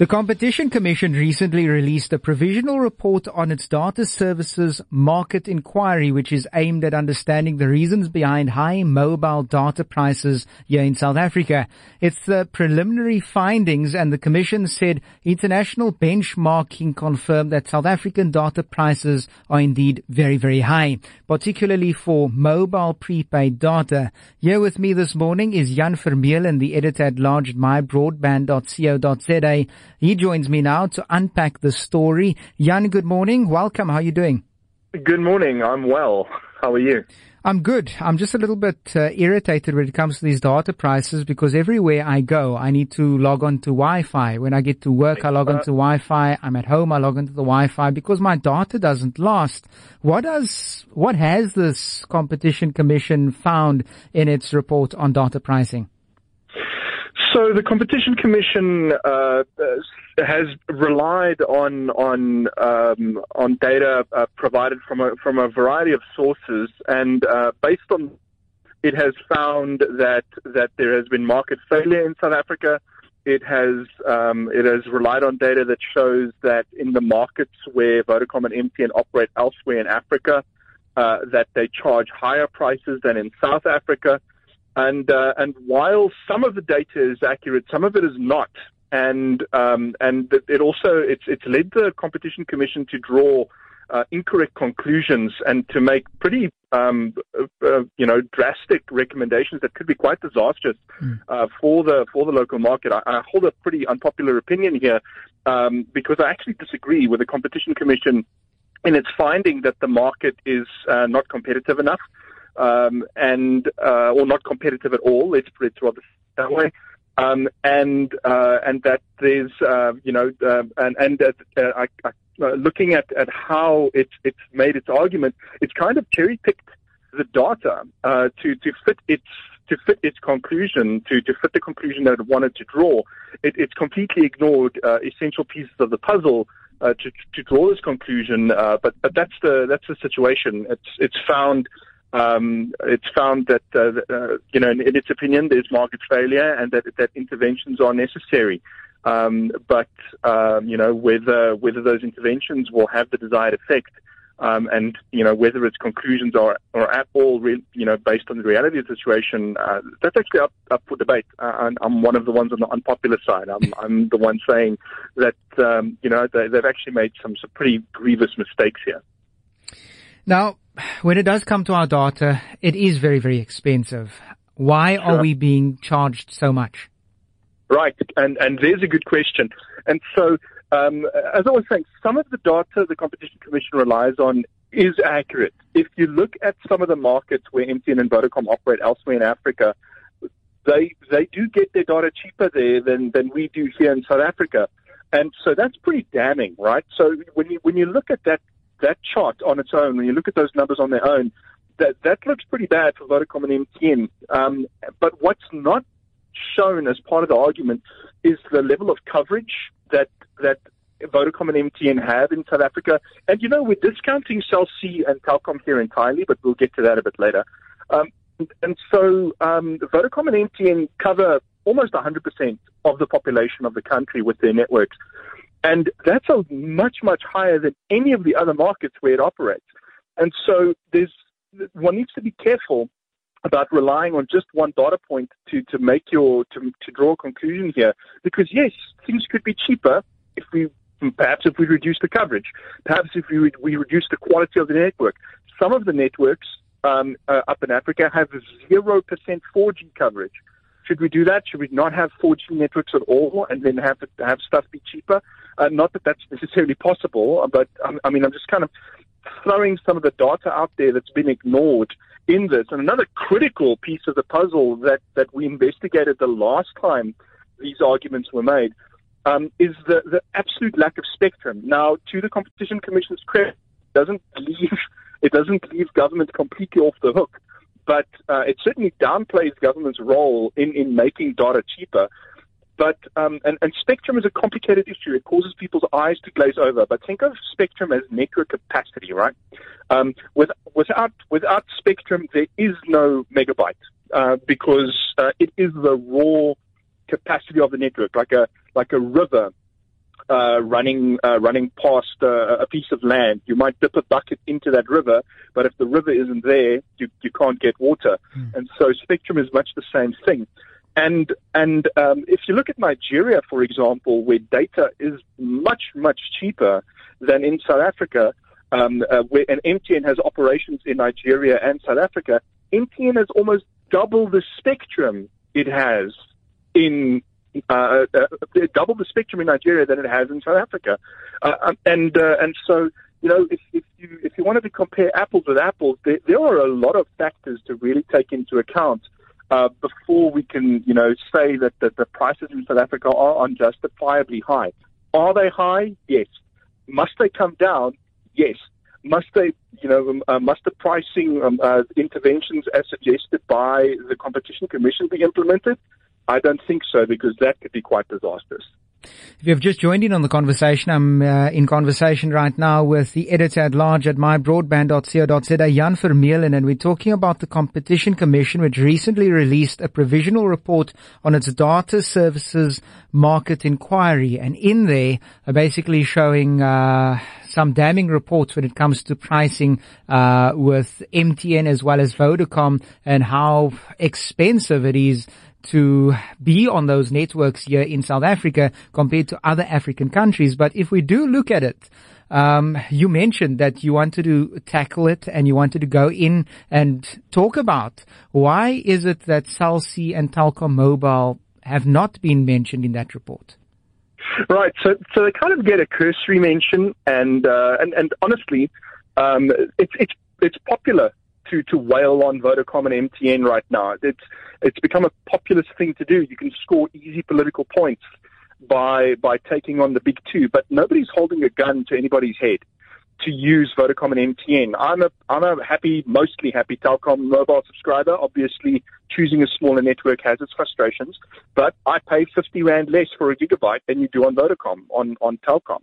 The Competition Commission recently released a provisional report on its data services market inquiry, which is aimed at understanding the reasons behind high mobile data prices here in South Africa. It's the preliminary findings and the Commission said international benchmarking confirmed that South African data prices are indeed very, very high, particularly for mobile prepaid data. Here with me this morning is Jan Vermeulen, the editor at large at mybroadband.co.za. He joins me now to unpack the story. Jan, good morning. Welcome. How are you doing? Good morning. I'm well. How are you? I'm good. I'm just a little bit uh, irritated when it comes to these data prices because everywhere I go, I need to log on to Wi-Fi. When I get to work, I log on to Wi-Fi. I'm at home, I log into the Wi-Fi because my data doesn't last. What does, what has this competition commission found in its report on data pricing? So the Competition Commission uh, has relied on on um, on data uh, provided from a from a variety of sources, and uh, based on it has found that that there has been market failure in South Africa. It has um, it has relied on data that shows that in the markets where Vodacom and MTN operate elsewhere in Africa, uh, that they charge higher prices than in South Africa. And uh, and while some of the data is accurate, some of it is not. And um, and it also it's it's led the competition commission to draw uh, incorrect conclusions and to make pretty um, uh, you know drastic recommendations that could be quite disastrous mm. uh, for the for the local market. I, I hold a pretty unpopular opinion here um, because I actually disagree with the competition commission in its finding that the market is uh, not competitive enough um, and uh, or not competitive at all. Let's put it rather that way. Um, and uh, and that there's uh, you know uh, and and uh, I, I, uh, looking at, at how it's it's made its argument, it's kind of cherry picked the data to to fit its to fit its conclusion, to, to fit the conclusion that it wanted to draw, it, it's completely ignored uh, essential pieces of the puzzle uh, to, to draw this conclusion. Uh, but but that's the that's the situation. It's it's found um, it's found that, uh, uh, you know, in, in, its opinion, there's market failure and that, that interventions are necessary. Um, but, um, you know, whether, whether those interventions will have the desired effect, um, and, you know, whether its conclusions are, are at all, re- you know, based on the reality of the situation, uh, that's actually up, up for debate. Uh, I'm one of the ones on the unpopular side. I'm, I'm the one saying that, um, you know, they, they've actually made some, some pretty grievous mistakes here. Now, when it does come to our data, it is very, very expensive. Why sure. are we being charged so much? Right, and and there's a good question. And so, um, as I was saying, some of the data the Competition Commission relies on is accurate. If you look at some of the markets where MTN and Vodacom operate elsewhere in Africa, they they do get their data cheaper there than than we do here in South Africa. And so that's pretty damning, right? So when you when you look at that that chart on its own, when you look at those numbers on their own, that that looks pretty bad for Vodacom and MTN. Um, but what's not shown as part of the argument is the level of coverage that that Vodacom and MTN have in South Africa. And you know, we're discounting Cell C and Telkom here entirely, but we'll get to that a bit later. Um, and so um, Vodacom and MTN cover almost 100% of the population of the country with their networks. And that's a much, much higher than any of the other markets where it operates. And so there's, one needs to be careful about relying on just one data point to, to make your, to, to draw a conclusion here. Because yes, things could be cheaper if we, perhaps if we reduce the coverage, perhaps if we, we reduce the quality of the network. Some of the networks um, uh, up in Africa have 0% 4G coverage. Should we do that? Should we not have 4G networks at all and then have have stuff be cheaper? Uh, not that that's necessarily possible, but um, I mean, I'm just kind of throwing some of the data out there that's been ignored in this. And another critical piece of the puzzle that, that we investigated the last time these arguments were made um, is the, the absolute lack of spectrum. Now, to the Competition Commission's credit, it doesn't leave it doesn't leave government completely off the hook, but uh, it certainly downplays government's role in, in making data cheaper. But um, and, and spectrum is a complicated issue. It causes people's eyes to glaze over. But think of spectrum as network capacity, right? Um, with, without without spectrum, there is no megabyte uh, because uh, it is the raw capacity of the network, like a like a river uh, running uh, running past uh, a piece of land. You might dip a bucket into that river, but if the river isn't there, you you can't get water. Mm. And so spectrum is much the same thing. And and um, if you look at Nigeria, for example, where data is much much cheaper than in South Africa, um, uh, where and MTN has operations in Nigeria and South Africa, MTN has almost double the spectrum it has in uh, uh, double the spectrum in Nigeria than it has in South Africa, uh, um, and uh, and so you know if, if you if you wanted to compare apples with apples, there, there are a lot of factors to really take into account uh, before we can you know say that, that the prices in South Africa are unjustifiably high. Are they high? Yes. Must they come down? Yes. Must they, you know, um, uh, must the pricing um, uh, interventions as suggested by the Competition Commission be implemented? I don't think so because that could be quite disastrous. If you've just joined in on the conversation, I'm uh, in conversation right now with the editor at large at mybroadband.co.za, Jan Vermeulen, and we're talking about the Competition Commission, which recently released a provisional report on its data services market inquiry. And in there, are basically showing, uh, some damning reports when it comes to pricing, uh, with MTN as well as Vodacom and how expensive it is to be on those networks here in South Africa compared to other African countries. But if we do look at it, um, you mentioned that you wanted to tackle it and you wanted to go in and talk about why is it that C and Telkom Mobile have not been mentioned in that report? Right. So, so they kind of get a cursory mention, and uh, and and honestly, um, it's it's it's popular to, to wail on Vodacom and MTN right now. It's, it's become a populist thing to do. You can score easy political points by, by taking on the big two, but nobody's holding a gun to anybody's head to use Vodacom and MTN. I'm a, I'm a happy, mostly happy Telkom mobile subscriber. Obviously, choosing a smaller network has its frustrations, but I pay 50 Rand less for a gigabyte than you do on Vodacom, on, on Telkom.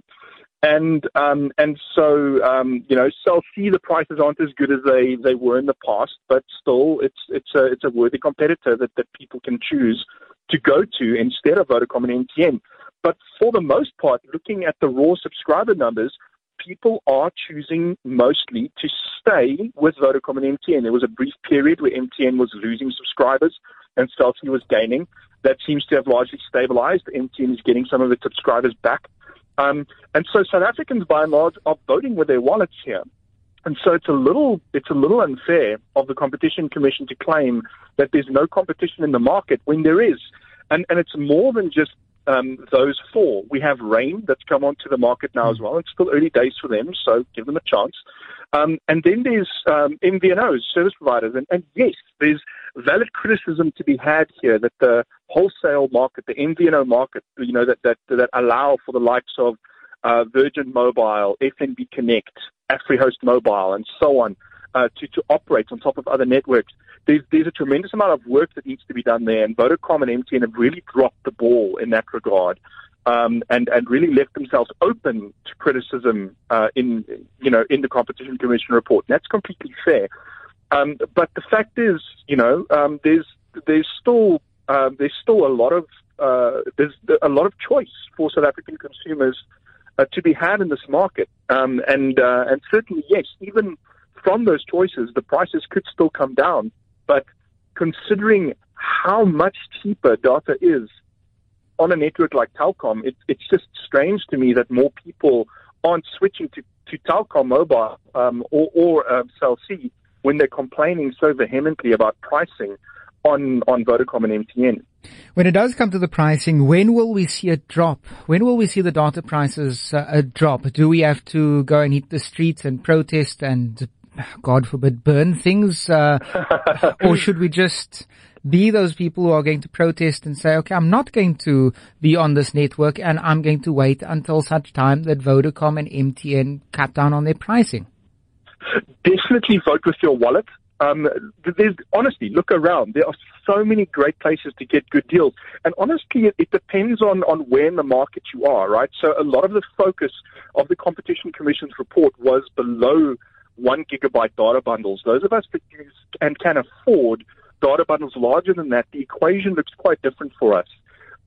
And um, and so um, you know, Cell C the prices aren't as good as they, they were in the past, but still it's it's a it's a worthy competitor that, that people can choose to go to instead of Vodacom and MTN. But for the most part, looking at the raw subscriber numbers, people are choosing mostly to stay with Vodacom and MTN. There was a brief period where MTN was losing subscribers and Cell C was gaining. That seems to have largely stabilized. MTN is getting some of its subscribers back. Um, and so South Africans, by and large, are voting with their wallets here. And so it's a little it's a little unfair of the competition commission to claim that there's no competition in the market when there is, and and it's more than just um, those four. We have Rain that's come onto the market now as well. It's still early days for them, so give them a chance. Um, and then there's um, MVNOs, service providers, and, and yes, there's valid criticism to be had here that the wholesale market, the MVNO market, you know, that, that, that allow for the likes of uh, Virgin Mobile, FNB Connect, Afrihost Mobile, and so on, uh, to, to operate on top of other networks. There's, there's a tremendous amount of work that needs to be done there, and Vodacom and MTN have really dropped the ball in that regard. Um, and and really left themselves open to criticism uh, in you know in the competition commission report. And that's completely fair. Um, but the fact is, you know, um, there's there's still uh, there's still a lot of uh, there's a lot of choice for South African consumers uh, to be had in this market, um, and uh, and certainly yes, even from those choices, the prices could still come down. But considering how much cheaper data is on a network like Telkom, it, it's just strange to me that more people aren't switching to, to Telkom Mobile um, or, or uh, Cell C when they're complaining so vehemently about pricing on, on Vodacom and MTN. When it does come to the pricing, when will we see a drop? When will we see the data prices uh, drop? Do we have to go and hit the streets and protest and, God forbid, burn things? Uh, or should we just be those people who are going to protest and say, okay, I'm not going to be on this network and I'm going to wait until such time that Vodacom and MTN cut down on their pricing? Definitely vote with your wallet. Um, there's honestly, look around. There are so many great places to get good deals, and honestly, it, it depends on on where in the market you are. Right. So a lot of the focus of the Competition Commission's report was below one gigabyte data bundles. Those of us that use and can afford data bundles larger than that, the equation looks quite different for us.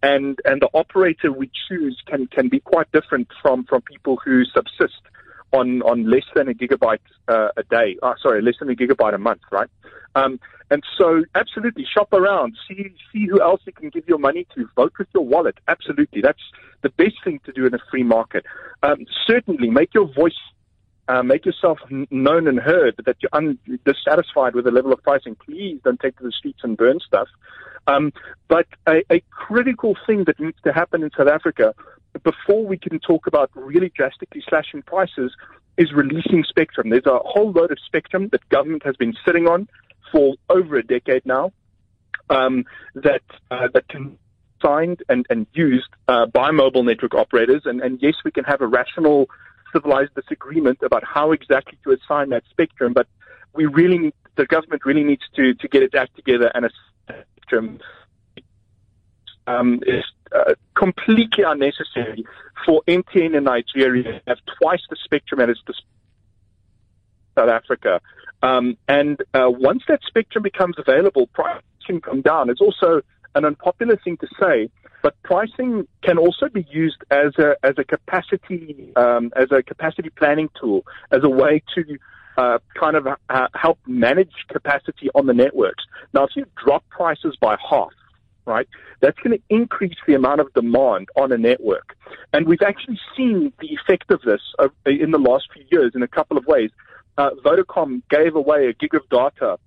and and the operator we choose can can be quite different from from people who subsist on on less than a gigabyte uh, a day. Oh, sorry, less than a gigabyte a month, right? Um, and so, absolutely, shop around, see see who else you can give your money to. Vote with your wallet. Absolutely, that's the best thing to do in a free market. Um, certainly, make your voice. Uh, make yourself known and heard that you're un- dissatisfied with the level of pricing. Please don't take to the streets and burn stuff. Um, but a, a critical thing that needs to happen in South Africa before we can talk about really drastically slashing prices is releasing spectrum. There's a whole load of spectrum that government has been sitting on for over a decade now um, that uh, that can be signed and, and used uh, by mobile network operators. And, and yes, we can have a rational, civilized disagreement about how exactly to assign that spectrum, but we really need, the government really needs to, to get its act together and a spectrum um, is uh, completely unnecessary for MTN in Nigeria to have twice the spectrum as its South Africa. Um, and uh, once that spectrum becomes available, price can come down. It's also an unpopular thing to say, but pricing can also be used as a as a capacity um, as a capacity planning tool, as a way to uh, kind of uh, help manage capacity on the networks. Now, if you drop prices by half, right, that's going to increase the amount of demand on a network, and we've actually seen the effect of this in the last few years in a couple of ways. Uh, Vodacom gave away a gig of data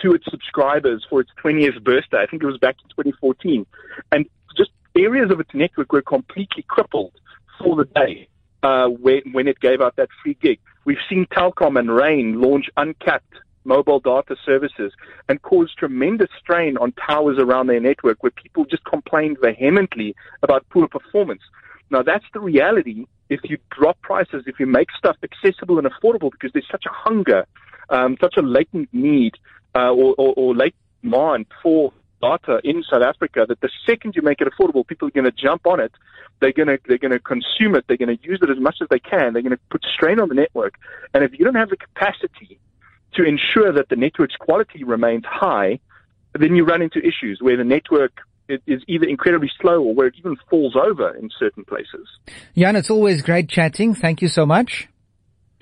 to its subscribers for its 20th birthday. I think it was back in 2014. And just areas of its network were completely crippled for the day uh, when, when it gave out that free gig. We've seen Telkom and Rain launch uncapped mobile data services and cause tremendous strain on towers around their network where people just complained vehemently about poor performance. Now that's the reality if you drop prices, if you make stuff accessible and affordable because there's such a hunger, um, such a latent need uh, or, or, or late demand for data in South Africa that the second you make it affordable, people are going to jump on it. They're going to they're going to consume it. They're going to use it as much as they can. They're going to put strain on the network. And if you don't have the capacity to ensure that the network's quality remains high, then you run into issues where the network is either incredibly slow or where it even falls over in certain places. Jan, it's always great chatting. Thank you so much.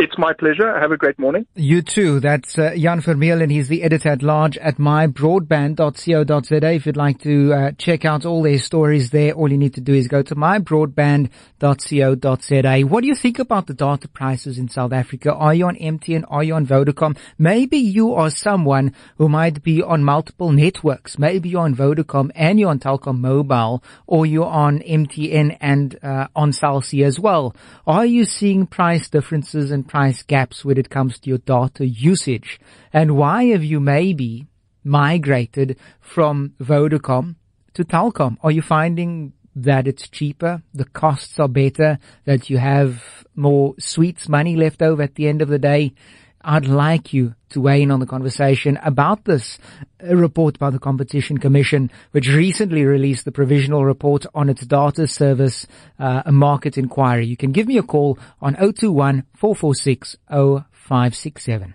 It's my pleasure. Have a great morning. You too. That's uh, Jan and He's the editor at large at mybroadband.co.za. If you'd like to uh, check out all their stories there, all you need to do is go to mybroadband.co.za. What do you think about the data prices in South Africa? Are you on MTN? Are you on Vodacom? Maybe you are someone who might be on multiple networks. Maybe you're on Vodacom and you're on Telkom Mobile or you're on MTN and uh, on C as well. Are you seeing price differences and price gaps when it comes to your data usage? And why have you maybe migrated from Vodacom to Telkom? Are you finding that it's cheaper, the costs are better, that you have more sweets money left over at the end of the day? I'd like you to weigh in on the conversation about this report by the Competition Commission, which recently released the provisional report on its data service, uh, a market inquiry. You can give me a call on 021 446 0567.